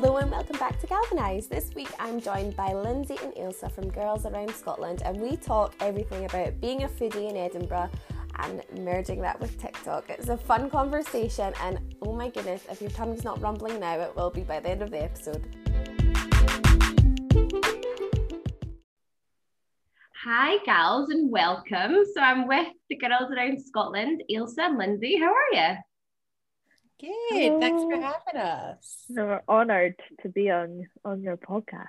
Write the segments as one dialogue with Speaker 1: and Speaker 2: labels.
Speaker 1: Hello and welcome back to Galvanise. This week I'm joined by Lindsay and Ailsa from Girls Around Scotland, and we talk everything about being a foodie in Edinburgh and merging that with TikTok. It's a fun conversation, and oh my goodness, if your tummy's not rumbling now, it will be by the end of the episode. Hi, gals, and welcome. So I'm with the Girls Around Scotland, Ailsa and Lindsay. How are you?
Speaker 2: Good. Hello. Thanks for having us.
Speaker 3: we're honoured to be on on your podcast.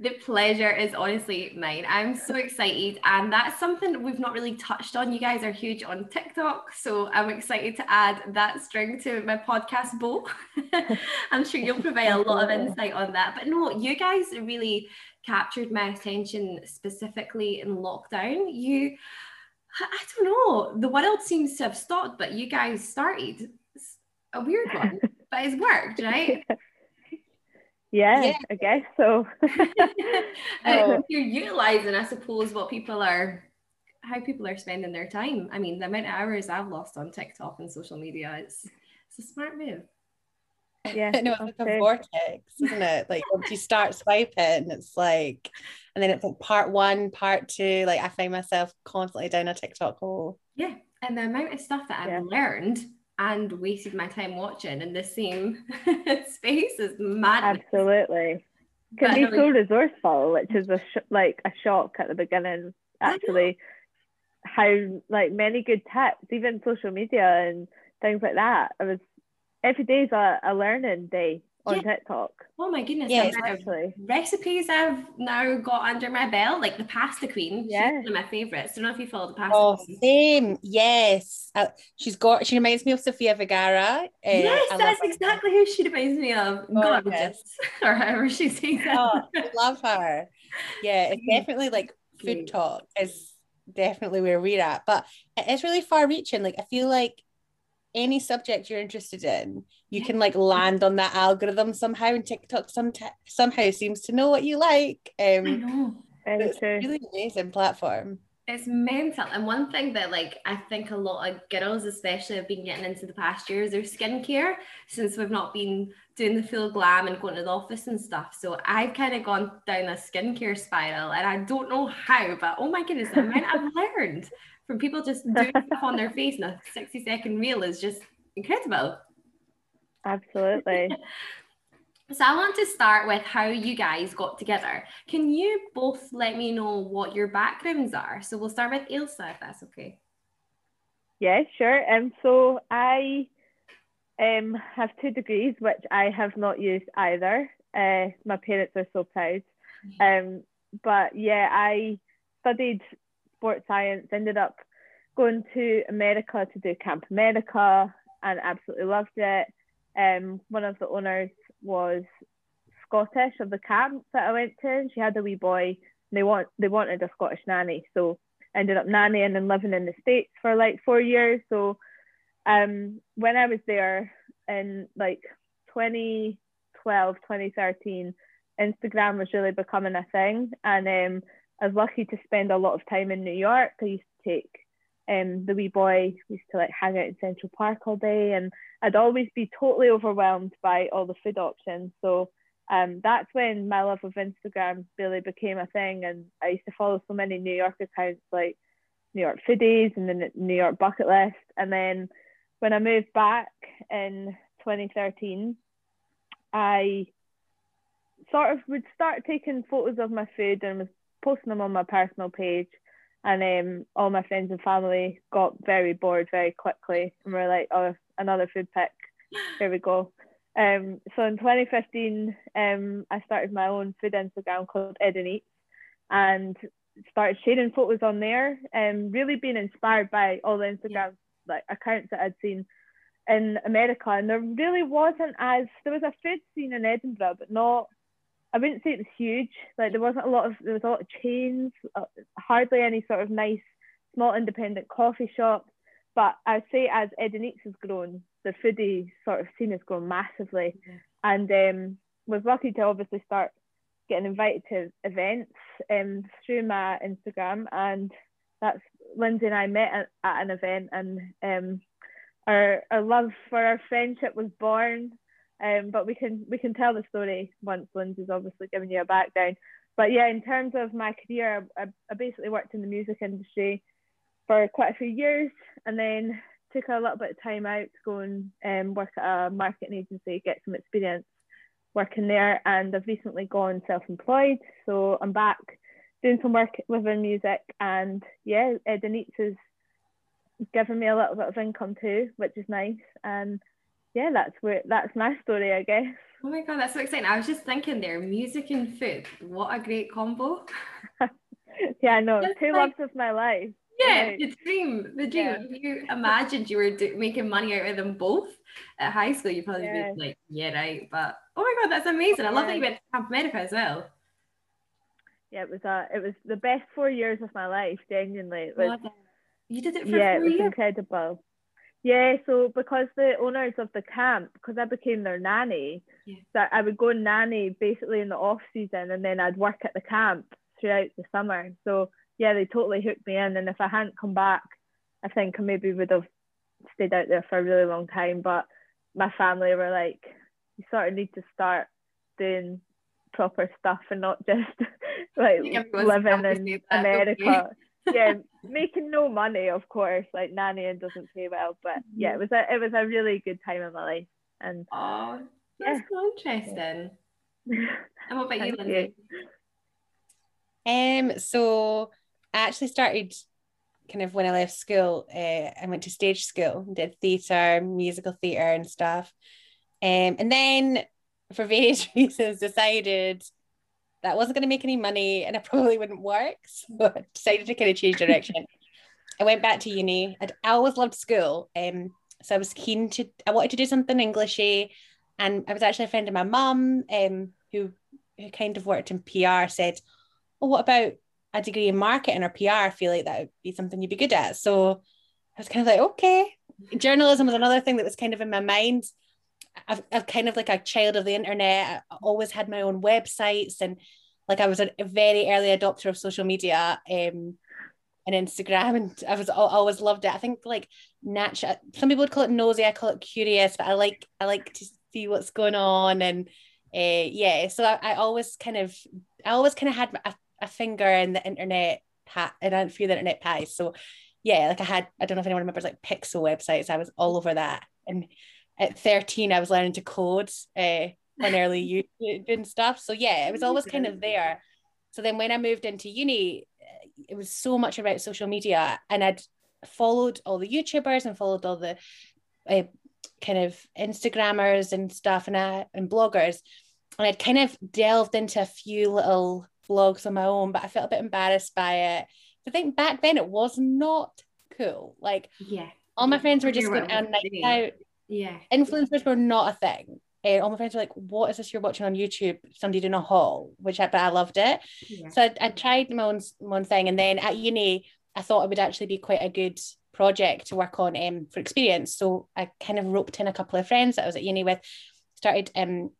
Speaker 1: The pleasure is honestly mine. I'm so excited, and that's something we've not really touched on. You guys are huge on TikTok, so I'm excited to add that string to my podcast bow. I'm sure you'll provide a lot of insight on that. But no, you guys really captured my attention specifically in lockdown. You, I don't know, the world seems to have stopped, but you guys started a weird one, but it's worked, right?
Speaker 3: Yeah, yeah, I guess so.
Speaker 1: uh, you're utilizing, I suppose, what people are, how people are spending their time. I mean, the amount of hours I've lost on TikTok and social media, it's, it's a smart move.
Speaker 2: Yeah, no, it's like a vortex, isn't it? Like once you start swiping, it's like, and then it's like part one, part two. Like I find myself constantly down a TikTok hole.
Speaker 1: Yeah, and the amount of stuff that I've yeah. learned and wasted my time watching in the same space is mad.
Speaker 3: Absolutely. Can be so resourceful, which is a sh- like a shock at the beginning. Actually, how like many good tips, even social media and things like that. It was every day is a, a learning day on yeah. TikTok.
Speaker 1: Oh my goodness! Yeah, exactly. Recipes I've now got under my belt, like the pasta queen. Yeah, she's one of my favorites. I don't know if you follow the pasta.
Speaker 2: Oh,
Speaker 1: queen.
Speaker 2: same. Yes, uh, she's got. She reminds me of Sofia Vergara. Uh,
Speaker 1: yes, that's exactly who she reminds me of. Oh, Gorgeous, or however she says that. Oh,
Speaker 2: I love her. Yeah, it's definitely like food talk is definitely where we're at, but it's really far reaching. Like I feel like any subject you're interested in, you can like land on that algorithm somehow. And TikTok some t- somehow seems to know what you like. Um, I know. It's a really amazing platform.
Speaker 1: It's mental. And one thing that like I think a lot of girls especially have been getting into the past years their skincare since we've not been doing the full glam and going to the office and stuff. So I've kind of gone down a skincare spiral and I don't know how, but oh my goodness, the amount I've learned from people just doing stuff on their face in a 60 second reel is just incredible.
Speaker 3: Absolutely.
Speaker 1: so I want to start with how you guys got together. Can you both let me know what your backgrounds are? So we'll start with Ailsa, if that's okay.
Speaker 3: Yeah, sure. Um, so I um, have two degrees, which I have not used either. Uh, my parents are so proud. Um, but yeah, I studied sports science, ended up going to America to do Camp America and absolutely loved it. Um, one of the owners was Scottish of the camp that I went to, and she had a wee boy. They want they wanted a Scottish nanny, so ended up nannying and living in the states for like four years. So um, when I was there in like 2012, 2013, Instagram was really becoming a thing, and um, I was lucky to spend a lot of time in New York. I used to take um, the wee boy used to like hang out in Central Park all day, and I'd always be totally overwhelmed by all the food options. So um, that's when my love of Instagram really became a thing, and I used to follow so many New York accounts like New York Foodies and the New York Bucket List. And then when I moved back in 2013, I sort of would start taking photos of my food and was posting them on my personal page. And um, all my friends and family got very bored very quickly and were like, oh, another food pic. Here we go. Um, so in 2015, um, I started my own food Instagram called Edin Eats and started sharing photos on there and really being inspired by all the Instagram like accounts that I'd seen in America. And there really wasn't as there was a food scene in Edinburgh, but not I wouldn't say it was huge. Like there wasn't a lot of there was a lot of chains, uh, hardly any sort of nice small independent coffee shops. But I'd say as Edin Eats has grown, the foodie sort of scene has grown massively, and um, was lucky to obviously start getting invited to events um, through my Instagram, and that's Lindsay and I met at, at an event, and um, our our love for our friendship was born Um, but we can we can tell the story once Lindsay's obviously given you a background. But yeah, in terms of my career, I, I basically worked in the music industry for quite a few years, and then took a little bit of time out to go and um, work at a marketing agency, get some experience working there. And I've recently gone self-employed, so I'm back doing some work within music. And yeah, Denise has given me a little bit of income too, which is nice. And yeah, that's where that's my story, I guess.
Speaker 1: Oh my god, that's so exciting! I was just thinking there, music and food. What a great combo.
Speaker 3: yeah, I know. Two like, loves of my life.
Speaker 1: Yeah, right. the dream, the dream. Yeah. If you imagined you were do- making money out of them both at high school, you probably yeah. be like, yeah, right. But oh my god, that's amazing! I love that you went to Camp America as well.
Speaker 3: Yeah, it was uh, it was the best four years of my life. Genuinely, was.
Speaker 1: You did it for
Speaker 3: yeah,
Speaker 1: it was
Speaker 3: years? incredible. Yeah, so because the owners of the camp, because I became their nanny, yeah. so I would go nanny basically in the off season, and then I'd work at the camp throughout the summer. So yeah, they totally hooked me in. And if I hadn't come back, I think I maybe would have stayed out there for a really long time. But my family were like, you sort of need to start doing proper stuff and not just like living in America. yeah, making no money, of course. Like nannying doesn't pay well, but yeah, it was a it was a really good time in my life. And
Speaker 1: oh, that's yeah. so interesting. and what about you, Lindsay?
Speaker 2: Um, so I actually started kind of when I left school. Uh, I went to stage school, did theatre, musical theatre, and stuff. Um, and then for various reasons, decided that wasn't going to make any money and it probably wouldn't work. So I decided to kind of change direction. I went back to uni. I'd, I always loved school. Um, so I was keen to, I wanted to do something Englishy. And I was actually a friend of my mum um, who, who kind of worked in PR said, well, what about a degree in marketing or PR? I feel like that would be something you'd be good at. So I was kind of like, okay. Journalism was another thing that was kind of in my mind. I've, I've kind of like a child of the internet. I always had my own websites and like I was a, very early adopter of social media um, and Instagram, and I was I always loved it. I think like natural. Some people would call it nosy. I call it curious, but I like I like to see what's going on and uh, yeah. So I, I always kind of I always kind of had a, a finger in the internet hat and a few the internet pies. So yeah, like I had I don't know if anyone remembers like pixel websites. I was all over that and at 13 I was learning to code uh, on early YouTube and stuff. So yeah, it was always kind of there. So then when I moved into uni, it was so much about social media and I'd followed all the YouTubers and followed all the uh, kind of Instagrammers and stuff and, uh, and bloggers. And I'd kind of delved into a few little blogs on my own, but I felt a bit embarrassed by it. I think back then it was not cool. Like,
Speaker 1: yeah,
Speaker 2: all my friends were just going out night out
Speaker 1: yeah.
Speaker 2: Influencers were not a thing. Uh, all my friends were like, what is this you're watching on YouTube? Somebody doing a haul, which I, but I loved it. Yeah. So I, I tried my own, my own thing. And then at uni, I thought it would actually be quite a good project to work on um, for experience. So I kind of roped in a couple of friends that I was at uni with, started um,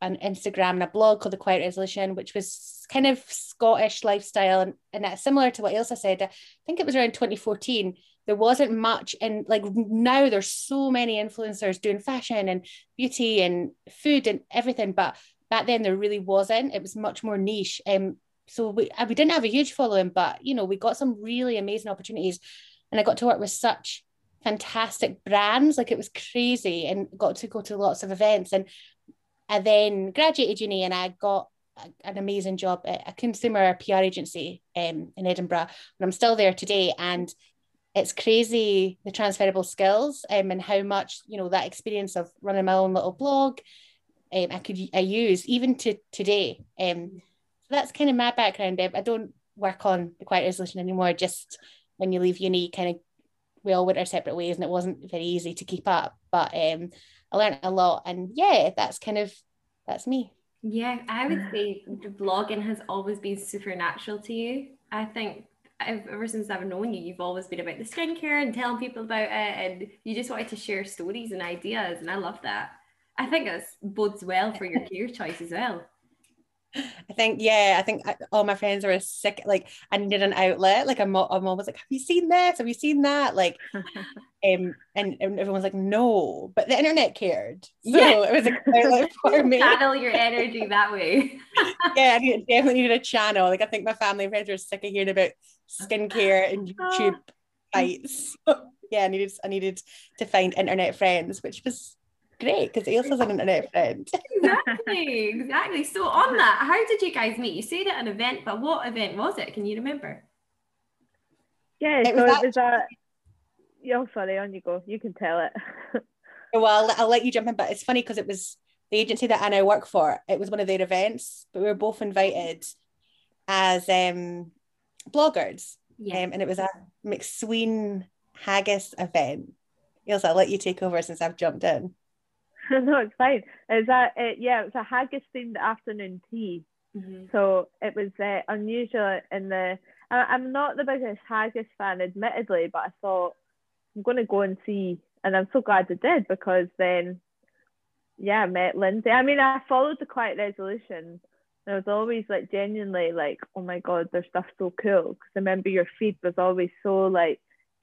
Speaker 2: an Instagram and a blog called The Quiet Resolution, which was kind of Scottish lifestyle. And, and that's similar to what Ailsa said. I think it was around 2014 there wasn't much and like now there's so many influencers doing fashion and beauty and food and everything but back then there really wasn't. It was much more niche. Um so we, uh, we didn't have a huge following but you know we got some really amazing opportunities. And i got to work with such fantastic brands like it was crazy and got to go to lots of events. And i then graduated uni and i got an amazing job at a consumer PR agency um, in Edinburgh, and I'm still there today. And it's crazy the transferable skills um, and how much you know that experience of running my own little blog um, I could I use even to today. Um, so that's kind of my background. I don't work on the quiet resolution anymore. Just when you leave uni, kind of we all went our separate ways, and it wasn't very easy to keep up. But um, I learned a lot, and yeah, that's kind of that's me.
Speaker 1: Yeah, I would say blogging has always been supernatural to you. I think ever since I've known you, you've always been about the skincare and telling people about it, and you just wanted to share stories and ideas, and I love that. I think that bodes well for your career choice as well.
Speaker 2: I think, yeah, I think I, all my friends were sick. Like, I needed an outlet. Like, I'm, I'm always like, Have you seen this? Have you seen that? Like, um, and, and everyone's like, No, but the internet cared. So yeah. it was a outlet
Speaker 1: for me. Channel your energy that way.
Speaker 2: yeah, I definitely needed a channel. Like, I think my family and friends were sick of hearing about skincare and YouTube fights. yeah, I needed, I needed to find internet friends, which was great because Ailsa's an internet friend.
Speaker 1: exactly, exactly. So on that, how did you guys meet? You said at an event, but what event was it? Can you remember?
Speaker 3: Yeah, it so was it was a. Oh, sorry, on you go. You can tell it.
Speaker 2: well, I'll, I'll let you jump in, but it's funny because it was the agency that I now work for. It was one of their events, but we were both invited as um, bloggers. Yeah. Um, and it was a Macsween Haggis event. Ailsa, I'll let you take over since I've jumped in.
Speaker 3: No, it's fine. Is that it? Yeah, it was a haggis themed afternoon tea. Mm-hmm. So it was uh, unusual in the. I, am not the biggest haggis fan, admittedly, but I thought I'm going to go and see, and I'm so glad I did because then, yeah, I met Lindsay. I mean, I followed the Quiet Resolution. And I was always like genuinely like, oh my god, their stuff's so cool. Because I remember your feed was always so like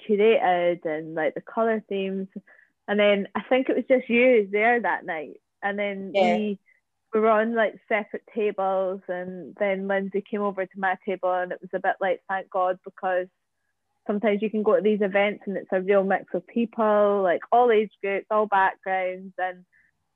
Speaker 3: curated and like the color themes. And then I think it was just you there that night. And then yeah. we, we were on like separate tables. And then Lindsay came over to my table and it was a bit like, thank God, because sometimes you can go to these events and it's a real mix of people, like all age groups, all backgrounds. And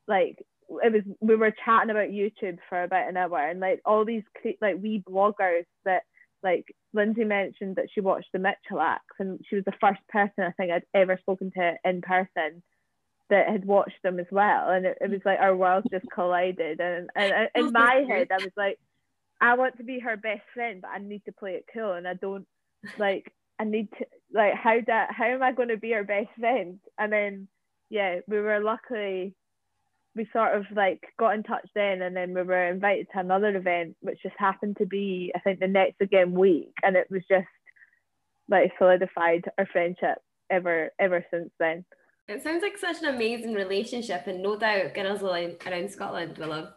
Speaker 3: like, it was, we were chatting about YouTube for about an hour and like all these like wee bloggers that like Lindsay mentioned that she watched the Mitchells and she was the first person I think I'd ever spoken to in person that had watched them as well. And it, it was like our worlds just collided. And, and, and in my head, I was like, I want to be her best friend, but I need to play it cool. And I don't like, I need to, like, how, that, how am I going to be her best friend? And then, yeah, we were luckily we sort of like got in touch then and then we were invited to another event which just happened to be I think the next again week and it was just like solidified our friendship ever ever since then.
Speaker 1: It sounds like such an amazing relationship and no doubt girls around Scotland will have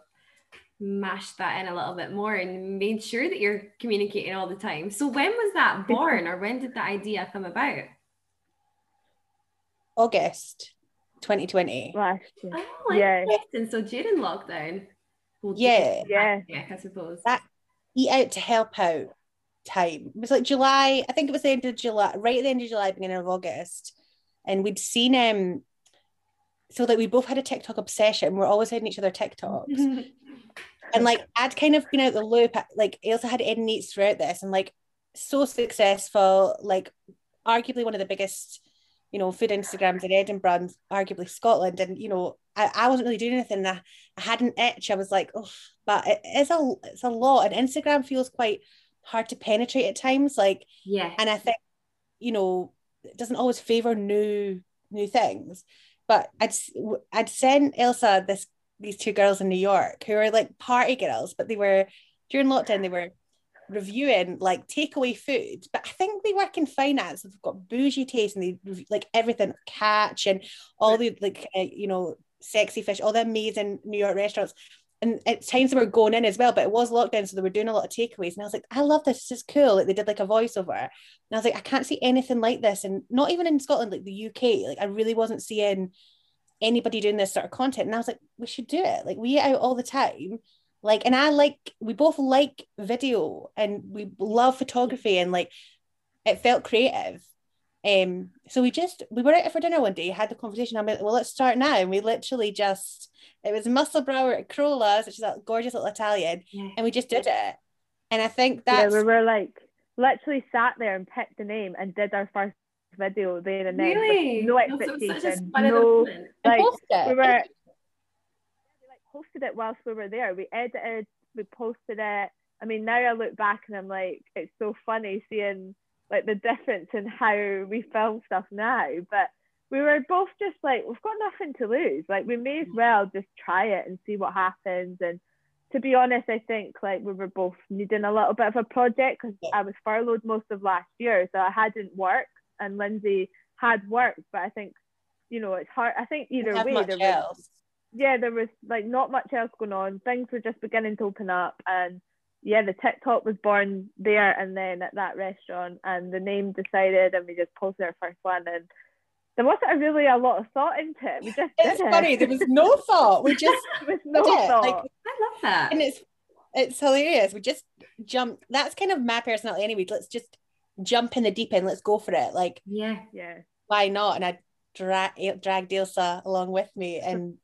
Speaker 1: mashed that in a little bit more and made sure that you're communicating all the time. So when was that born or when did the idea come about?
Speaker 2: August 2020.
Speaker 3: Last year. Oh, yeah.
Speaker 1: And so during lockdown.
Speaker 2: Well, yeah.
Speaker 3: Yeah.
Speaker 1: Yeah, I suppose.
Speaker 2: That eat out to help out time. It was like July, I think it was the end of July, right at the end of July, beginning of August. And we'd seen um so that we both had a TikTok obsession. We're always sending each other TikToks. and like I'd kind of been out the loop. Like Ailsa had Edin Eats throughout this and like so successful, like arguably one of the biggest you know, food Instagrams in Edinburgh and arguably Scotland. And, you know, I, I wasn't really doing anything. I, I had an itch. I was like, oh, but it is a it's a lot. And Instagram feels quite hard to penetrate at times. Like,
Speaker 1: yeah.
Speaker 2: And I think, you know, it doesn't always favor new new things. But I'd I'd send Ailsa this these two girls in New York who are like party girls, but they were during lockdown, they were reviewing like takeaway food, but I think they work in finance. They've got bougie taste and they like everything catch and all the like uh, you know sexy fish, all the amazing New York restaurants. And at times they were going in as well, but it was lockdown, so they were doing a lot of takeaways. And I was like, I love this. This is cool. Like they did like a voiceover, and I was like, I can't see anything like this, and not even in Scotland, like the UK. Like I really wasn't seeing anybody doing this sort of content. And I was like, we should do it. Like we out all the time like and i like we both like video and we love photography and like it felt creative. Um so we just we were out for dinner one day had the conversation. I'm like well let's start now. And we literally just it was Musselburgh at Crolla's which is that gorgeous little Italian yeah. and we just did it. And I think that
Speaker 3: yeah, we were like literally sat there and picked the name and did our first video there and then
Speaker 1: really?
Speaker 3: no expectation no like we were posted it whilst we were there. We edited, we posted it. I mean, now I look back and I'm like, it's so funny seeing like the difference in how we film stuff now. But we were both just like, we've got nothing to lose. Like, we may as well just try it and see what happens. And to be honest, I think like we were both needing a little bit of a project because I was furloughed most of last year, so I hadn't worked, and Lindsay had worked. But I think, you know, it's hard. I think either way, there was, yeah, there was like not much else going on. Things were just beginning to open up, and yeah, the TikTok was born there and then at that restaurant, and the name decided, and we just posted our first one, and there wasn't really a lot of thought into it. We just
Speaker 2: it's funny. There was no thought. We just
Speaker 3: there was no thought. Like,
Speaker 1: I love that,
Speaker 2: and it's it's hilarious. We just jump. That's kind of my personality, anyway. Let's just jump in the deep end. Let's go for it. Like
Speaker 1: yeah,
Speaker 3: yeah.
Speaker 2: Why not? And I drag eh, dragged Ailsa along with me, and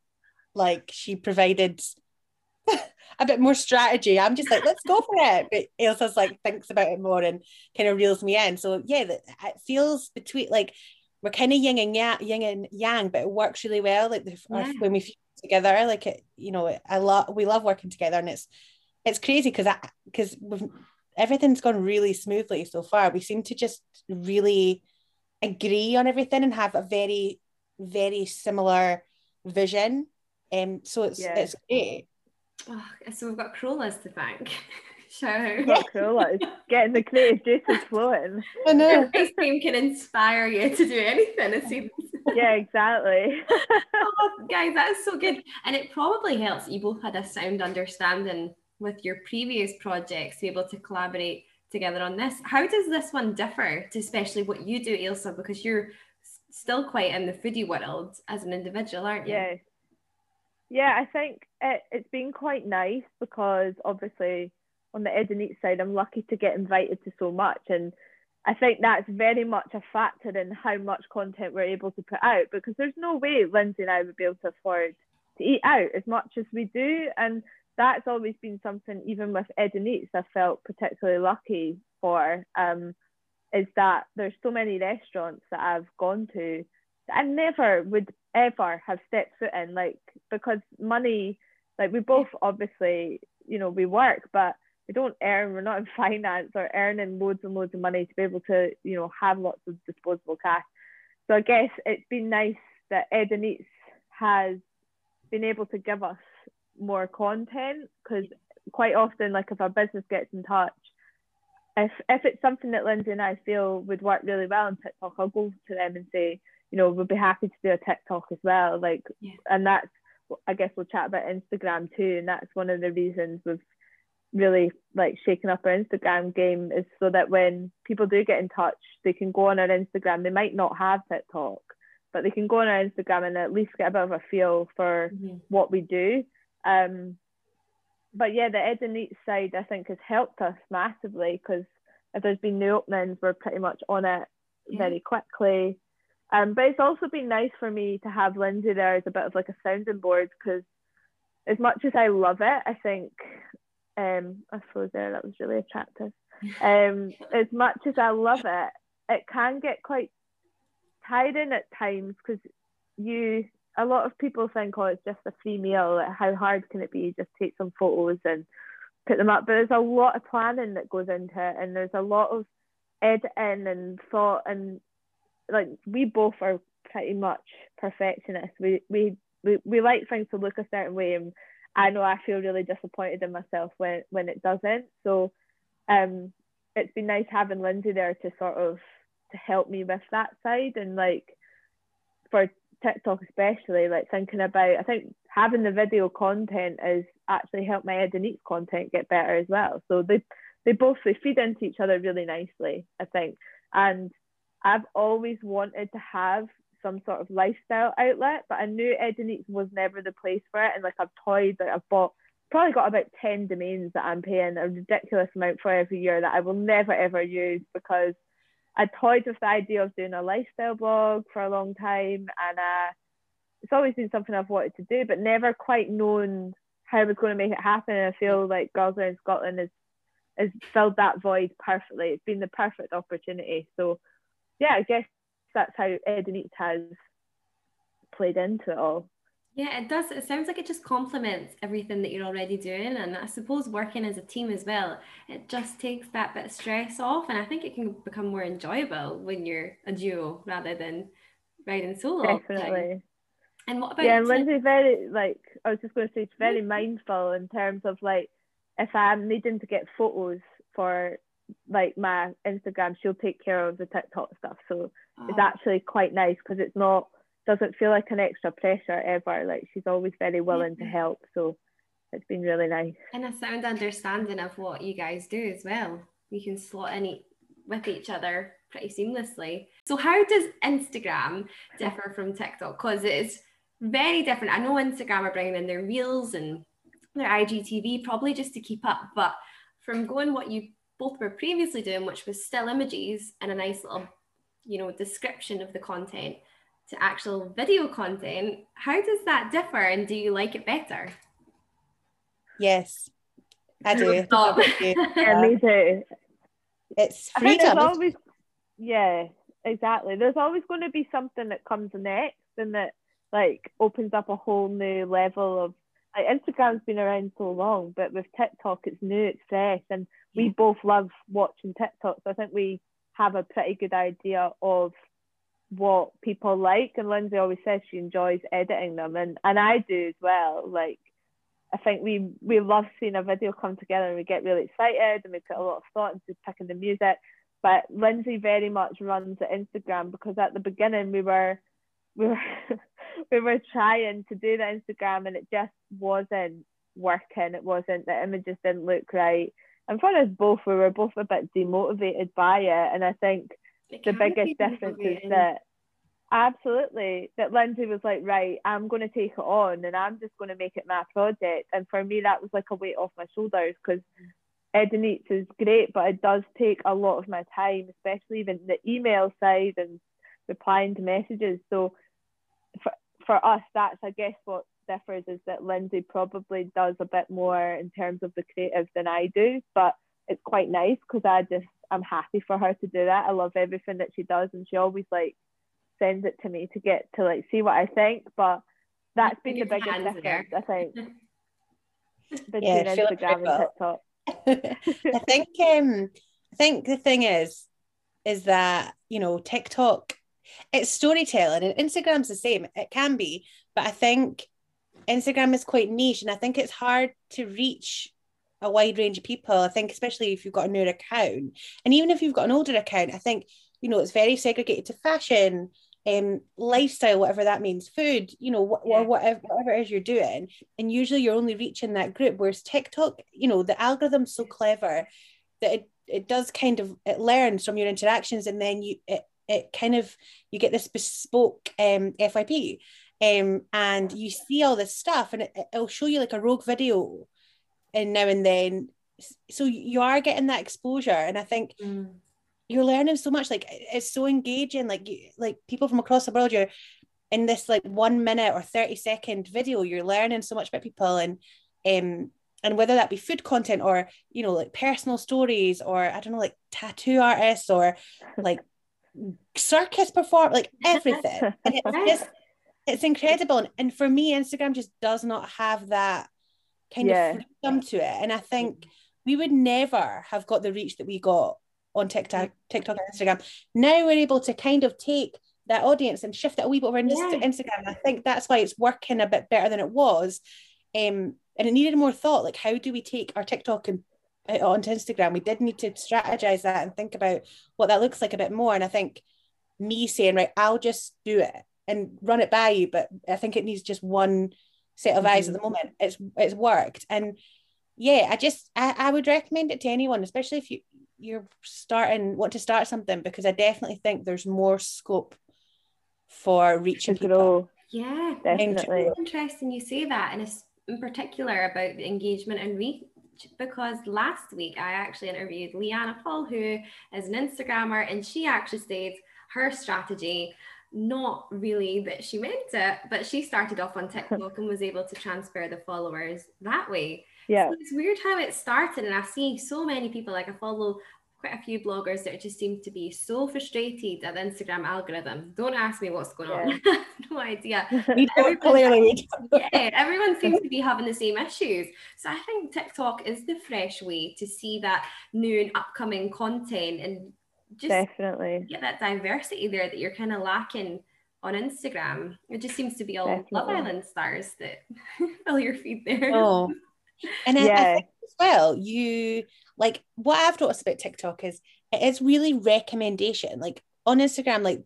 Speaker 2: like she provided a bit more strategy. I'm just like, let's go for it. But Ailsa's like thinks about it more and kind of reels me in. So yeah, it feels between like we're kind of yin and yang, yin and yang, but it works really well. Like the, yeah. when we feel together, like it, you know, I love we love working together, and it's it's crazy because I because everything's gone really smoothly so far. We seem to just really agree on everything and have a very very similar vision. Um, so it's yeah. it's great.
Speaker 1: Oh, so we've got crawlers to thank. Show.
Speaker 3: Yeah, crawlers. Getting the creative juices flowing.
Speaker 2: I know.
Speaker 1: Ice cream can inspire you to do anything. It seems.
Speaker 3: yeah, exactly.
Speaker 1: oh, guys, that's so good. And it probably helps you both had a sound understanding with your previous projects to be able to collaborate together on this. How does this one differ to especially what you do, Ailsa? Because you're still quite in the foodie world as an individual, aren't you?
Speaker 3: Yeah. Yeah, I think it, it's been quite nice because obviously on the Edin Eat side, I'm lucky to get invited to so much. And I think that's very much a factor in how much content we're able to put out because there's no way Lindsay and I would be able to afford to eat out as much as we do. And that's always been something, even with Edin Eats, I felt particularly lucky for. Um, is that there's so many restaurants that I've gone to I never would ever have stepped foot in, like because money, like we both obviously, you know, we work, but we don't earn, we're not in finance or earning loads and loads of money to be able to, you know, have lots of disposable cash. So I guess it's been nice that Edin Eats has been able to give us more content because quite often, like if our business gets in touch, if if it's something that Lindsay and I feel would work really well on TikTok, I'll go to them and say, you know, we'd be happy to do a TikTok as well. Like, yeah. and that's, I guess we'll chat about Instagram too. And that's one of the reasons we've really like shaken up our Instagram game is so that when people do get in touch, they can go on our Instagram. They might not have TikTok, but they can go on our Instagram and at least get a bit of a feel for mm-hmm. what we do. Um, but yeah, the Edin Eat side I think has helped us massively because if there's been new openings, we're pretty much on it yeah. very quickly. Um, but it's also been nice for me to have Lindsay there as a bit of like a sounding board because as much as I love it, I think um, I suppose there that was really attractive. Um, as much as I love it, it can get quite tiring at times because you a lot of people think oh it's just a free meal how hard can it be just take some photos and put them up but there's a lot of planning that goes into it and there's a lot of editing and thought and like we both are pretty much perfectionists. We we we, we like things to look a certain way and I know I feel really disappointed in myself when when it doesn't. So um it's been nice having Lindsay there to sort of to help me with that side and like for TikTok especially like thinking about I think having the video content is actually helped my Edin content get better as well. So they they both they feed into each other really nicely, I think. And I've always wanted to have some sort of lifestyle outlet, but I knew Edin Eats was never the place for it. And like I've toyed, like I've bought probably got about 10 domains that I'm paying a ridiculous amount for every year that I will never ever use because I toyed with the idea of doing a lifestyle blog for a long time and uh, it's always been something I've wanted to do but never quite known how I was going to make it happen and I feel like Girls in Scotland has has filled that void perfectly. It's been the perfect opportunity. So yeah, I guess that's how Edin has played into it all.
Speaker 1: Yeah, it does. It sounds like it just complements everything that you're already doing. And I suppose working as a team as well, it just takes that bit of stress off. And I think it can become more enjoyable when you're a duo rather than riding solo.
Speaker 3: Definitely.
Speaker 1: And what about
Speaker 3: Yeah, and Lindsay's very like I was just gonna say she's very mindful in terms of like if I'm needing to get photos for like my Instagram, she'll take care of the TikTok stuff. So oh. it's ah. actually quite nice because it's not doesn't feel like an extra pressure ever. Like she's always very willing to mm-hmm. help. So it's been really nice.
Speaker 1: And a sound understanding of what you guys do as well. You can slot in with each other pretty seamlessly. So how does Instagram differ from TikTok? Because it's very different. I know Instagram are bringing in their reels and their IGTV probably just to keep up, but from going what you both were previously doing, which was still images and a nice little, you know, description of the content to actual video content, how does that differ and do you like it better?
Speaker 2: Yes, I do.
Speaker 3: Stop. yeah, me too.
Speaker 2: It's freedom.
Speaker 3: Always, yeah, exactly. There's always going to be something that comes next and that like opens up a whole new level of like Instagram's been around so long, but with TikTok it's new, it's fresh, and we both love watching TikTok. So I think we have a pretty good idea of what people like. And Lindsay always says she enjoys editing them, and and I do as well. Like I think we we love seeing a video come together and we get really excited and we put a lot of thought into picking the music. But Lindsay very much runs the Instagram because at the beginning we were we were we were trying to do the Instagram and it just wasn't working. It wasn't the images didn't look right. And for us both, we were both a bit demotivated by it. And I think the biggest difference is that absolutely that Lindsay was like, right, I'm going to take it on and I'm just going to make it my project. And for me, that was like a weight off my shoulders because Edin Eats is great, but it does take a lot of my time, especially even the email side and replying to messages. So for, for us, that's, I guess, what differs is that Lindsay probably does a bit more in terms of the creative than I do, but it's quite nice because I just I'm happy for her to do that. I love everything that she does, and she always like sends it to me to get to like see what I think. But that's been the biggest difference, there. I think, between yeah, Instagram and TikTok.
Speaker 2: I think um I think the thing is is that you know TikTok it's storytelling and Instagram's the same. It can be, but I think Instagram is quite niche and I think it's hard to reach a wide range of people. I think, especially if you've got a newer account, and even if you've got an older account, I think you know it's very segregated to fashion, um, lifestyle, whatever that means, food, you know, wh- yeah. or whatever whatever it is you're doing, and usually you're only reaching that group. Whereas TikTok, you know, the algorithm's so clever that it it does kind of it learns from your interactions, and then you it it kind of you get this bespoke um FYP um, and you see all this stuff and it, it'll show you like a rogue video and now and then. So you are getting that exposure and i think mm. you're learning so much like it's so engaging like you like people from across the world you're in this like one minute or 30 second video you're learning so much about people and um and whether that be food content or you know like personal stories or i don't know like tattoo artists or like circus perform like everything. And it's just it's incredible. And, and for me instagram just does not have that kind yeah. of freedom to it. And i think we would never have got the reach that we got on tiktok tiktok and instagram. Now we're able to kind of take that audience and shift it a wee bit. Over into yeah. instagram. I think that's why it's working a bit better than it was um, and it needed more thought. Like how do we take our tiktok and uh, onto instagram? We did need to strategize that and think about what that looks like a bit more. And i think me saying right i'll just do it and run it by you but i think it needs just one set of mm-hmm. eyes at the mm-hmm. moment it's it's worked and yeah i just I, I would recommend it to anyone especially if you you're starting want to start something because i definitely think there's more scope for reaching people
Speaker 1: yeah definitely interesting you say that and it's in particular about the engagement and reach because last week I actually interviewed Leanna Paul, who is an Instagrammer, and she actually states her strategy not really that she meant it, but she started off on TikTok and was able to transfer the followers that way.
Speaker 3: Yeah.
Speaker 1: So it's weird how it started. And I see so many people, like I follow quite a few bloggers that just seem to be so frustrated at the Instagram algorithm. Don't ask me what's going yeah. on. no idea.
Speaker 2: clearly.
Speaker 1: yeah, everyone seems to be having the same issues. So I think TikTok is the fresh way to see that new and upcoming content and just
Speaker 3: definitely
Speaker 1: get that diversity there that you're kind of lacking on Instagram. It just seems to be all definitely. Love Island stars that fill your feed there.
Speaker 2: Oh, and yeah. I, think as well, you like what I've noticed about TikTok is it is really recommendation. Like on Instagram, like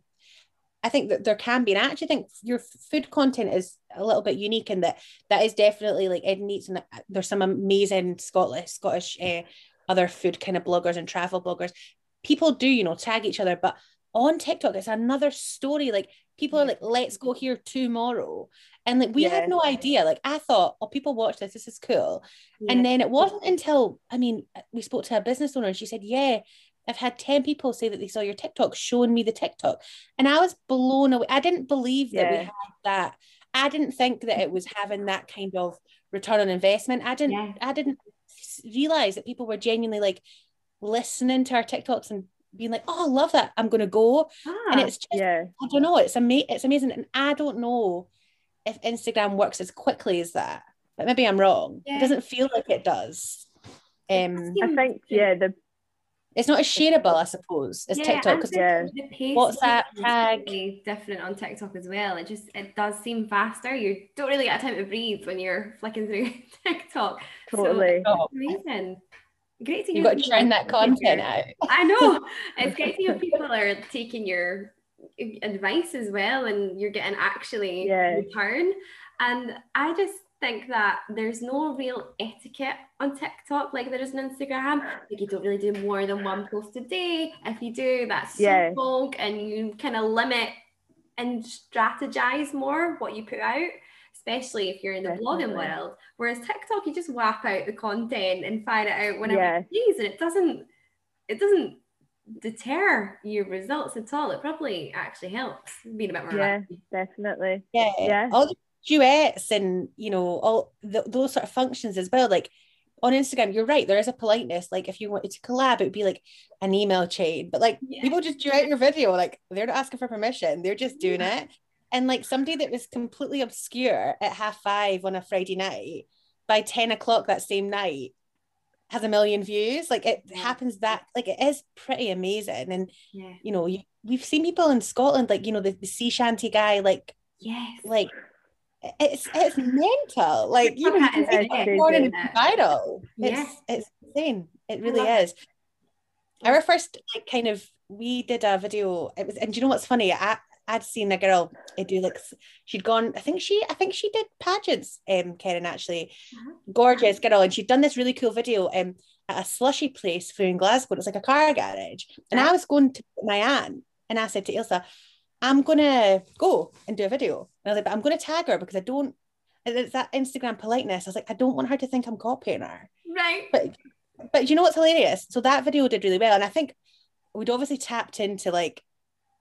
Speaker 2: I think that there can be, and I actually think your food content is a little bit unique in that that is definitely like Edin Eats, and uh, there's some amazing Scottish Scottish uh, other food kind of bloggers and travel bloggers. People do, you know, tag each other, but on TikTok, it's another story. Like people are like, let's go here tomorrow. And like we yeah. had no idea. Like I thought, oh, people watch this, this is cool. Yeah. And then it wasn't until I mean, uh, we spoke to a business owner and she said, Yeah, I've had 10 people say that they saw your TikTok showing me the TikTok. And I was blown away. I didn't believe that yeah. we had that. I didn't think that it was having that kind of return on investment. I didn't I didn't realize that people were genuinely like listening to our TikToks and being like, oh, I love that. I'm gonna go. Ah, and it's just yeah. I don't know, it's ama- it's amazing. And I don't know if Instagram works as quickly as that. But maybe I'm wrong. Yeah. It doesn't feel like it does.
Speaker 3: Um, I think yeah, the
Speaker 2: it's not as shareable, I suppose, as yeah, TikTok. Because yeah. WhatsApp tag
Speaker 1: different on TikTok as well. It just it does seem faster. You don't really get time to breathe when you're flicking through TikTok.
Speaker 3: Totally,
Speaker 1: so, amazing. Great to
Speaker 2: You've got to churn that content out.
Speaker 1: I know. It's great to hear people are taking your advice as well and you're getting actually yeah. return. And I just think that there's no real etiquette on TikTok like there is on Instagram. Like you don't really do more than one post a day. If you do, that's yeah. bulk and you kind of limit and strategize more what you put out especially if you're in the Definitely. blogging world. Whereas TikTok, you just whap out the content and find it out whenever yeah. you please, and it doesn't it doesn't deter your results at all. It probably actually helps being a bit more.
Speaker 3: Yeah, definitely.
Speaker 2: Yeah, yeah. All the duets and you know all the, those sort of functions as well. Like on Instagram, you're right. There is a politeness. Like if you wanted to collab, it would be like an email chain. But like yeah. people just duet in your video. Like they're not asking for permission. They're just doing yeah. it and like somebody that was completely obscure at half five on a Friday night by 10 o'clock that same night has a million views. Like it yeah. happens that like it is pretty amazing. And yeah. you know you, we've seen people in Scotland like you know the, the sea shanty guy like
Speaker 1: yes.
Speaker 2: like it's it's mental. Like you know it's vital it's it's insane. It really is. our first like kind of we did a video it was and do you know what's funny? I, I'd seen a girl I do like she'd gone I think she I think she did pageants um Karen actually. Uh-huh. gorgeous girl and she'd done this really cool video um at a slushy place for in Glasgow. It was like a car garage. And I was going to my aunt and I said to Ailsa I'm gonna go and do a video. And I was like but I'm gonna tag her because I don't it's that Instagram politeness. I was like I don't want her to think I'm copying her.
Speaker 1: Right.
Speaker 2: But but you know what's hilarious? So that video did really well and I think we'd obviously tapped into like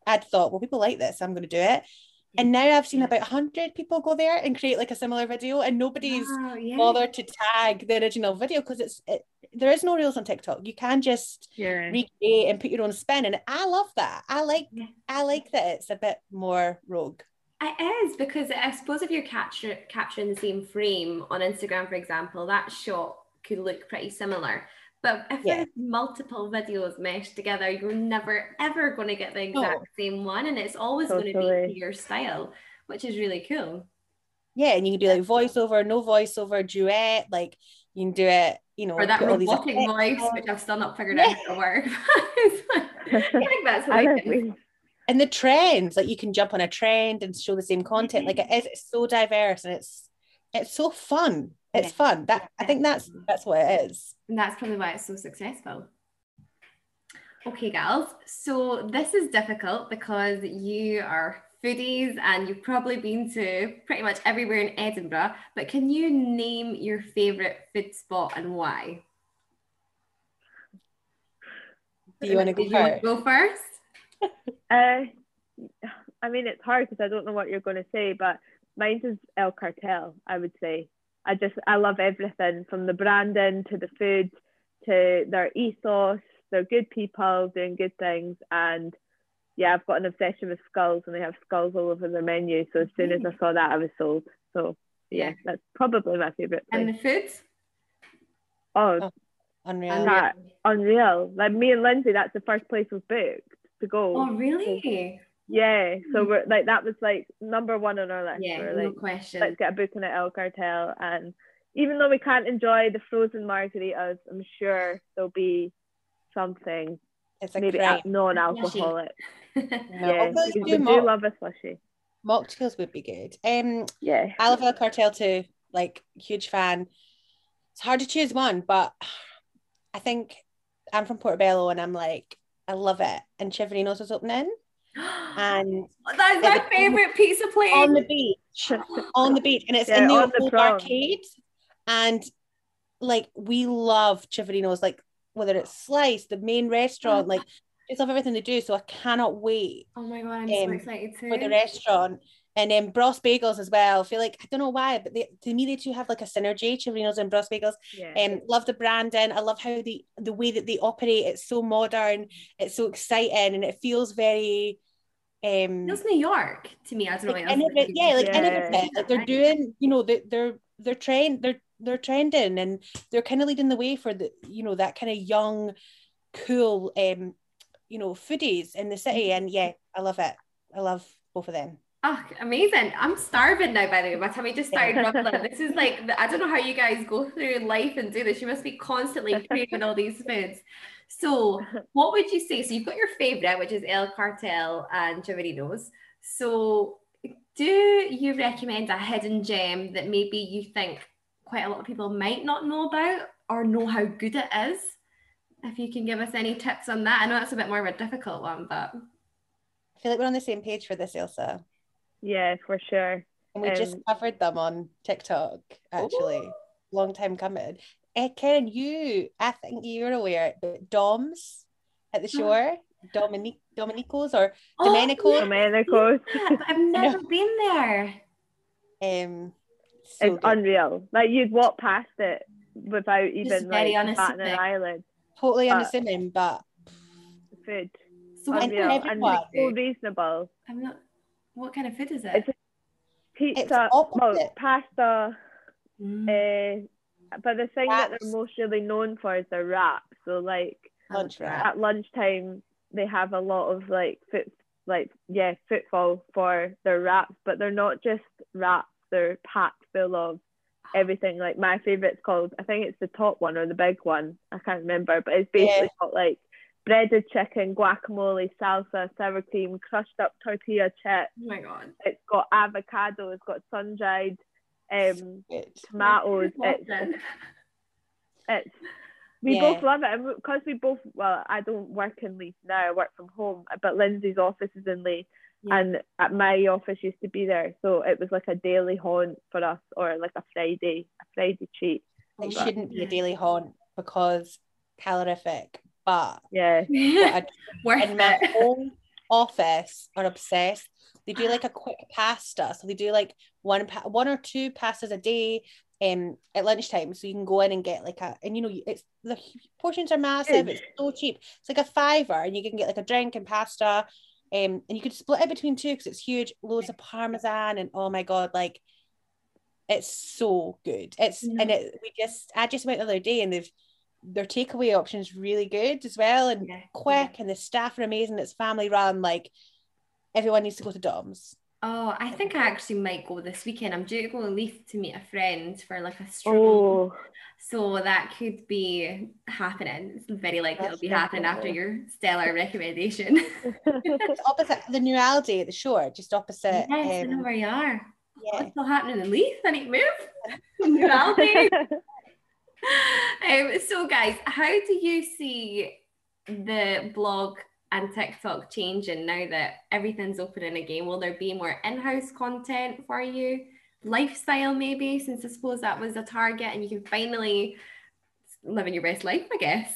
Speaker 2: I'd thought, well, people like this, I'm going to do it. Mm. And now I've seen about 100 people go there and create like a similar video, and nobody's wow, yeah. bothered to tag the original video because it's it, there is no reels on TikTok. You can just yeah. recreate and put your own spin, and I love that. I like yeah. I like that it's a bit more rogue.
Speaker 1: It is because I suppose if you're capture, capturing the same frame on Instagram, for example, that shot could look pretty similar. But if yeah. there's multiple videos meshed together, you're never ever going to get the exact same one, and it's always totally. going to be your style, which is really cool.
Speaker 2: Yeah, and you can do like voiceover, no voiceover, duet. Like you can do it, you know,
Speaker 1: or that robotic voice, which I've still not figured yeah. out how to work. I think that's hilarious.
Speaker 2: And the trends, like you can jump on a trend and show the same content. Like mm-hmm. it is, it's so diverse and it's it's so fun it's yeah. fun that i think that's that's what it is
Speaker 1: and that's probably why it's so successful. Okay girls. so this is difficult because you are foodies and you've probably been to pretty much everywhere in edinburgh but can you name your favorite food spot and why?
Speaker 2: Do you want to go,
Speaker 1: you to go first?
Speaker 3: Uh i mean it's hard because i don't know what you're going to say but mine is el cartel i would say I just I love everything from the branding to the food to their ethos. They're good people doing good things, and yeah, I've got an obsession with skulls, and they have skulls all over their menu. So as soon as I saw that, I was sold. So yeah, that's probably my favorite.
Speaker 1: Place. And the food?
Speaker 3: Oh,
Speaker 2: oh unreal!
Speaker 3: That, unreal. Like me and Lindsay, that's the first place we've booked to go.
Speaker 1: Oh really?
Speaker 3: Yeah, so we're like that was like number one on our list.
Speaker 1: Yeah,
Speaker 3: we're,
Speaker 1: no question.
Speaker 3: Let's get a booking at El Cartel, and even though we can't enjoy the frozen margaritas, I'm sure there'll be something
Speaker 2: It's a
Speaker 3: maybe
Speaker 2: crime.
Speaker 3: a- non-alcoholic.
Speaker 2: No,
Speaker 3: Yeah,
Speaker 2: although
Speaker 3: we,
Speaker 2: you
Speaker 3: we
Speaker 2: do
Speaker 3: do
Speaker 2: mock-
Speaker 3: love a slushy.
Speaker 2: mocktails would be good. Um,
Speaker 3: Yeah.
Speaker 2: I love El Cartel too. Like huge fan. It's hard to choose one, but I think I'm from Portobello and I'm like I love it. And Civerinos was opening and
Speaker 1: That's my
Speaker 2: Is
Speaker 1: favorite pizza place.
Speaker 2: on the beach, on the beach, and it's
Speaker 3: Yeah,
Speaker 2: in the old arcade. And like we love Civerinos, like whether it's Slice, the main restaurant, like just love everything they do. So I cannot wait
Speaker 1: oh my god, I'm so
Speaker 2: um,
Speaker 1: excited too.
Speaker 2: for the restaurant. And then Bross Bagels as well. I feel like I don't know why, but they, to me they two have like a synergy. Civerinos and Bross Bagels.
Speaker 3: Yeah.
Speaker 2: Um, love the branding. I love how the the way that they operate. It's so modern. It's so exciting, and it feels very. Um,
Speaker 1: Feels New York to me. I don't know.
Speaker 2: like
Speaker 1: what else
Speaker 2: innovat- yeah, like
Speaker 3: Yeah.
Speaker 2: innovative. Like they're doing, you know, they, they're they're trend they're they're trending and they're kind of leading the way for the you know that kind of young, cool um, you know, foodies in the city. And yeah, I love it. I love both of them.
Speaker 1: Oh, amazing. I'm starving now, by the way. My tummy just started rumbling. This is like, I don't know how you guys go through life and do this. You must be constantly craving all these foods. So, what would you say? So, you've got your favorite, which is El Cartel and Civerinos. So, do you recommend a hidden gem that maybe you think quite a lot of people might not know about or know how good it is? If you can give us any tips on that, I know that's a bit more of a difficult one, but
Speaker 2: I feel like we're on the same page for this, Ailsa.
Speaker 3: yeah, for sure.
Speaker 2: And we just
Speaker 3: Um,
Speaker 2: covered them on TikTok, actually. Long time coming. Karen, you, I think you're aware, but Dom's at the shore, Dominic, Dominico's or Domenico.
Speaker 1: Oh,
Speaker 3: Domenico's.
Speaker 1: yeah, but I've never been there.
Speaker 2: Um, so
Speaker 3: It's
Speaker 2: good.
Speaker 3: unreal. Like you'd walk past it without even
Speaker 1: very
Speaker 3: like batting
Speaker 1: unassuming.
Speaker 3: an eyelid.
Speaker 2: totally
Speaker 3: but-
Speaker 2: unassuming, but
Speaker 3: Food.
Speaker 1: So what,
Speaker 2: And
Speaker 3: Unreal. And so reasonable.
Speaker 1: I'm not. What kind of food is it?
Speaker 3: It's Pizza, well, pasta,
Speaker 1: Mm.
Speaker 3: uh, but the thing that they're most really known for is their wraps. So like
Speaker 2: lunch wrap.
Speaker 3: at lunchtime they have a lot of like foot like yeah footfall for their wraps but they're not just wraps they're packed full of everything like my favorite's called i think it's the top one or the big one i can't remember but it's basically
Speaker 2: Yeah.
Speaker 3: got like breaded chicken guacamole salsa sour cream crushed up tortilla chips
Speaker 1: oh my god.
Speaker 3: it's got avocado it's got sun-dried um tomatoes it's, it's we
Speaker 2: Yeah.
Speaker 3: both love it and because we both well i don't work in leith now i work from home but lindsay's office is in leith
Speaker 1: Yeah.
Speaker 3: and at my office used to be there so it was like a daily haunt for us or like a friday a friday treat
Speaker 2: It
Speaker 1: But-
Speaker 2: shouldn't be a daily haunt because calorific, but
Speaker 3: yeah
Speaker 2: I-
Speaker 1: Worth
Speaker 2: in my own office are obsessed. They do like a quick pasta, so they do like one one or two pastas a day. Um, at lunchtime, so you can go in and get like a, and you know, it's the portions are massive. It's so cheap. It's like a fiver, and you can get like a drink and pasta. Um, and you could split it between two because it's huge. Loads of parmesan, and oh my god, like it's so good. It's and it we just I just went the other day and they've their takeaway options really good as well and
Speaker 1: Yeah.
Speaker 2: quick and the staff are amazing. It's family run. Like everyone needs to go to Dom's.
Speaker 1: Oh, I think I actually might go this weekend. I'm due to go to Leith to meet a friend for like a stroll.
Speaker 3: oh
Speaker 1: So that could be happening. It's very likely it'll be happening after your stellar recommendation.
Speaker 2: Opposite the new Aldi at the shore, just opposite.
Speaker 1: yes, I know
Speaker 2: um,
Speaker 1: where you are.
Speaker 2: yeah.
Speaker 1: What's still happening in Leith? I need to move. New Aldi. um, so, guys, how do you see the blog and TikTok changing now that everything's opening again? Will there be more in house content for you? Lifestyle, maybe, since I suppose that was a target and you can finally living your best life, I guess.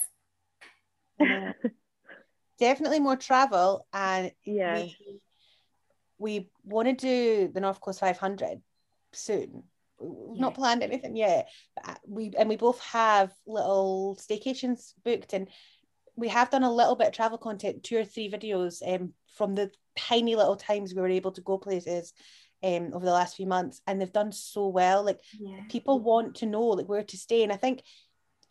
Speaker 2: Yeah. Definitely more travel and
Speaker 3: yeah
Speaker 2: we, we want to do the North Coast 500 soon. We've not planned anything yet, but uh, we and we both have little staycations booked, and we have done a little bit of travel content, two or three videos, um, from the tiny little times we were able to go places, um, over the last few months, and they've done so well. Like
Speaker 1: Yeah.
Speaker 2: people want to know like where to stay, and I think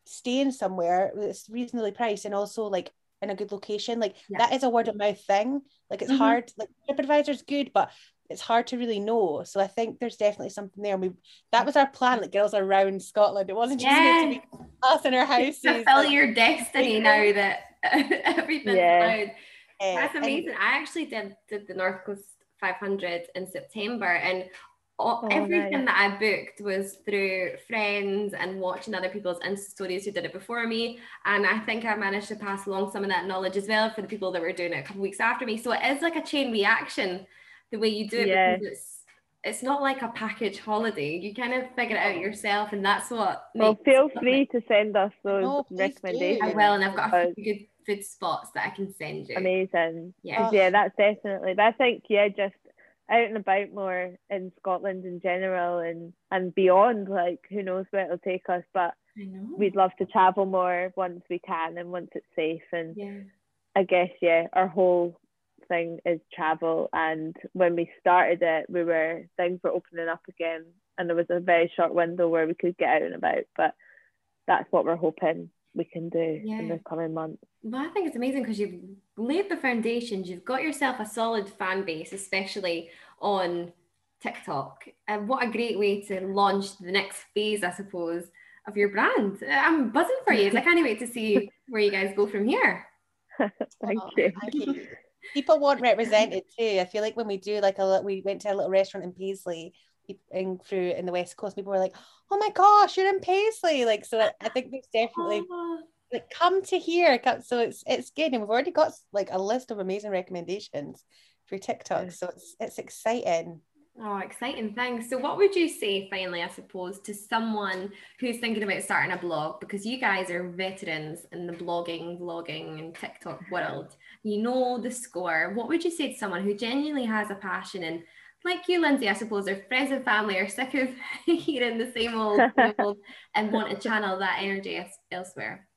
Speaker 2: staying somewhere that's reasonably priced and also like in a good location, like
Speaker 1: Yeah.
Speaker 2: that is a word of mouth thing. Like it's
Speaker 1: Mhm.
Speaker 2: hard. Like TripAdvisor's good, but it's hard to really know. So I think there's definitely something there. And we that was our plan, like girls around Scotland. It wasn't just be us in our houses.
Speaker 1: fulfill your destiny now that everything's
Speaker 3: Yeah.
Speaker 1: allowed. That's
Speaker 2: and-
Speaker 1: amazing. I actually did did the North Coast 500 in September, and all,
Speaker 3: Oh,
Speaker 1: everything
Speaker 3: nice.
Speaker 1: that I booked was through friends and watching other people's Insta stories who did it before me. And I think I managed to pass along some of that knowledge as well for the people that were doing it a couple weeks after me. So it is like a chain reaction the way you do it
Speaker 3: Yeah.
Speaker 1: because it's it's not like a package holiday. You kind of figure it out oh. yourself, and that's what.
Speaker 3: Well,
Speaker 1: makes
Speaker 3: feel
Speaker 1: it
Speaker 3: free to send us those
Speaker 2: Oh,
Speaker 3: recommendations.
Speaker 1: I will, and I've got a few good food spots that I can send you.
Speaker 3: amazing.
Speaker 1: Yeah.
Speaker 3: 'Cause, yeah, that's definitely. But I think yeah, just out and about more in Scotland in general and and beyond. Like who knows where it'll take us, but we'd love to travel more once we can and once it's safe. And
Speaker 1: yeah.
Speaker 3: I guess yeah, our whole thing is travel. And when we started it, we were things were opening up again, and there was a very short window where we could get out and about. But that's what we're hoping we can do in the coming months.
Speaker 1: Well, I think it's amazing because you've laid the foundations. You've got yourself a solid fan base, especially on TikTok. And what a great way to launch the next phase, I suppose, of your brand. I'm buzzing for you. I can't wait to see where you guys go from here.
Speaker 3: Thank
Speaker 2: Oh,
Speaker 3: you.
Speaker 2: People want represented too. I feel like when we do like a we went to a little restaurant in Paisley in through in the west coast, people were like, "Oh my gosh, you're in Paisley!" Like so, I- think there's definitely
Speaker 1: Oh,
Speaker 2: like come to here. Come, so it's it's good, and we've already got like a list of amazing recommendations for TikTok. So it's it's exciting.
Speaker 1: Oh, exciting things. So, what would you say finally, I suppose, to someone who's thinking about starting a blog? Because you guys are veterans in the blogging, vlogging, and TikTok world. You know the score. What would you say to someone who genuinely has a passion and like you, Lindsay, I suppose their friends and family are sick of hearing the same old, same old and want to channel that energy elsewhere.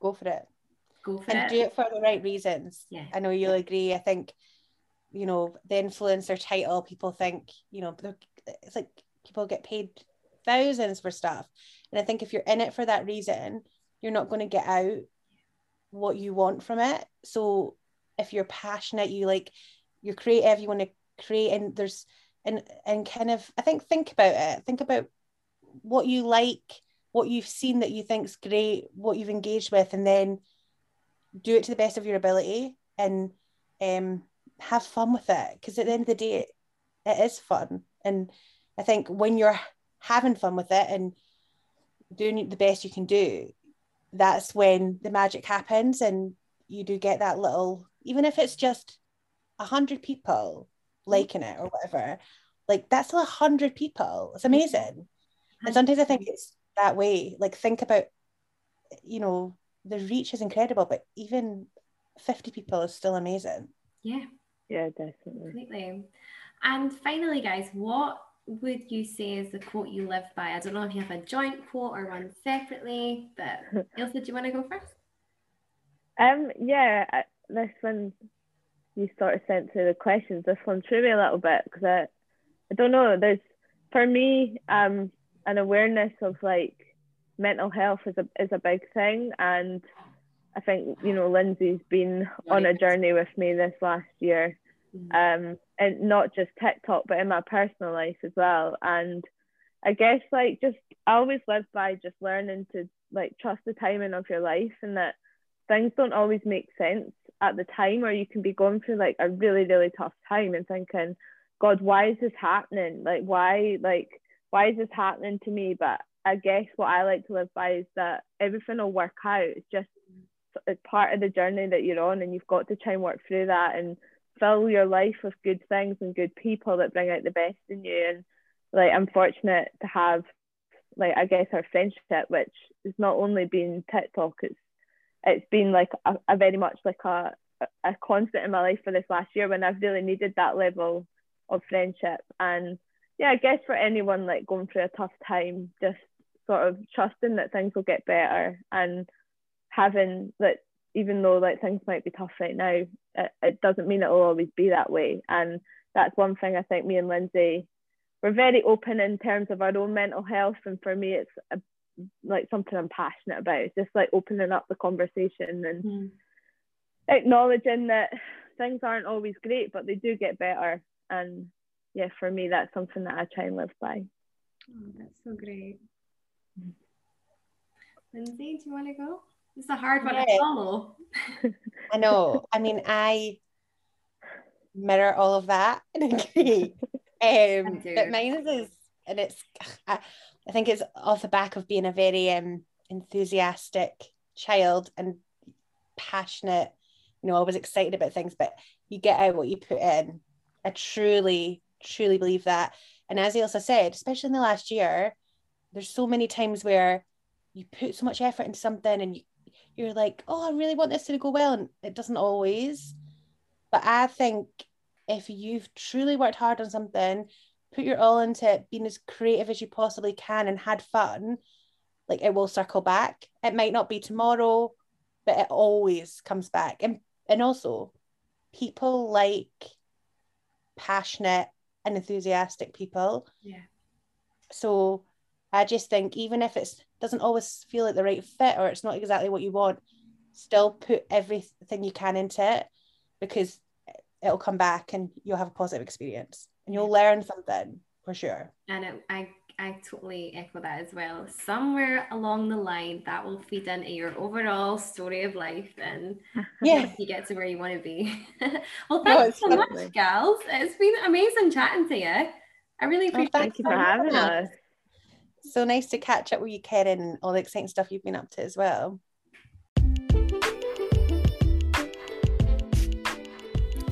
Speaker 2: Go for it.
Speaker 1: Go for
Speaker 2: and
Speaker 1: it.
Speaker 2: do it for the right reasons.
Speaker 1: Yeah.
Speaker 2: I know you'll agree. I think, you know, the influencer title, people think, you know, it's like people get paid thousands for stuff. And I think if you're in it for that reason, you're not going to get out what you want from it. So if you're passionate, you like, you're creative, you want to create, and there's, and, and kind of, I think, think about it. Think about what you like, what you've seen that you think's great, what you've engaged with, and then do it to the best of your ability and um, have fun with it because at the end of the day it, it is fun. And i think when you're having fun with it and doing the best you can do that's when the magic happens and you do get that little even if it's just a hundred people liking it or whatever like that's a hundred people. It's amazing. And mm-hmm. sometimes i think it's that way like think about you know the reach is incredible but even 50 people is still amazing.
Speaker 1: Yeah,
Speaker 3: Yeah, definitely.
Speaker 1: completely. And finally, guys, what would you say is the quote you live by? I don't know if you have a joint quote or one separately, but Ailsa, do you want to go first?
Speaker 3: Um, yeah, I, this one you sort of sent through the questions. This one threw me a little bit because I, I don't know. There's for me, um, an awareness of like mental health is a is a big thing, and I think you know Lindsay's been on a journey with me this last year. Um, and not just TikTok, but in my personal life as well. And I guess like just I always live by just learning to like trust the timing of your life and that things don't always make sense at the time, or you can be going through like a really really tough time and thinking, God, why is this happening? Like why like why is this happening to me? But I guess what I like to live by is that everything will work out. It's just it's part of the journey that you're on, and you've got to try and work through that and fill your life with good things and good people that bring out the best in you. And like I'm fortunate to have like I guess our friendship, which has not only been TikTok, it's it's been like a, a very much like a a constant in my life for this last year when I've really needed that level of friendship. And yeah, I guess for anyone like going through a tough time, just sort of trusting that things will get better and having that even though like things might be tough right now, it, it doesn't mean it'll always be that way. And that's one thing I think me and Lindsay we're very open in terms of our own mental health. And for me, it's a, like something I'm passionate about. It's just like opening up the conversation and
Speaker 1: Mhm.
Speaker 3: acknowledging that things aren't always great, but they do get better. And yeah, for me, that's something that I try and live by.
Speaker 1: Oh, that's so great. Lindsay, do you want to go? It's a hard one yeah. to follow.
Speaker 2: I know. I mean, I mirror all of that and agree. Um, but mine is, and it's, I, I think it's off the back of being a very um, enthusiastic child and passionate. You know, I was excited about things, but you get out what you put in. I truly, truly believe that. And as Ailsa said, especially in the last year, there's so many times where you put so much effort into something and you, you're like, oh, I really want this to go well. And it doesn't always. But I think if you've truly worked hard on something, put your all into it, being as creative as you possibly can and had fun, like it will circle back. It might not be tomorrow, but it always comes back. And and also people like passionate and enthusiastic people.
Speaker 1: Yeah.
Speaker 2: So I just think even if it doesn't always feel like the right fit or it's not exactly what you want, still put everything you can into it because it'll come back and you'll have a positive experience and you'll learn something for sure.
Speaker 1: And it, I I totally echo that as well. Somewhere along the line, that will feed into your overall story of life, and
Speaker 2: yeah,
Speaker 1: you get to where you want to be. well, thanks no, so much, gals. It's been amazing chatting to you. I really oh, appreciate.
Speaker 3: Oh, thank you for having us.
Speaker 2: So nice to catch up with you, Karen, and all the exciting stuff you've been up to as well.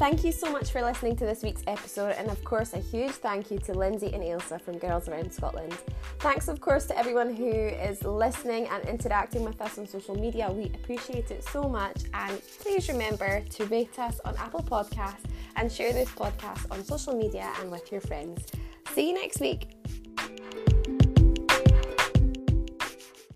Speaker 1: Thank you so much for listening to this week's episode, and of course, a huge thank you to Lindsay and Ailsa from Girls Around Scotland. Thanks, of course, to everyone who is listening and interacting with us on social media. We appreciate it so much, and please remember to rate us on Apple Podcasts and share this podcast on social media and with your friends. See you next week.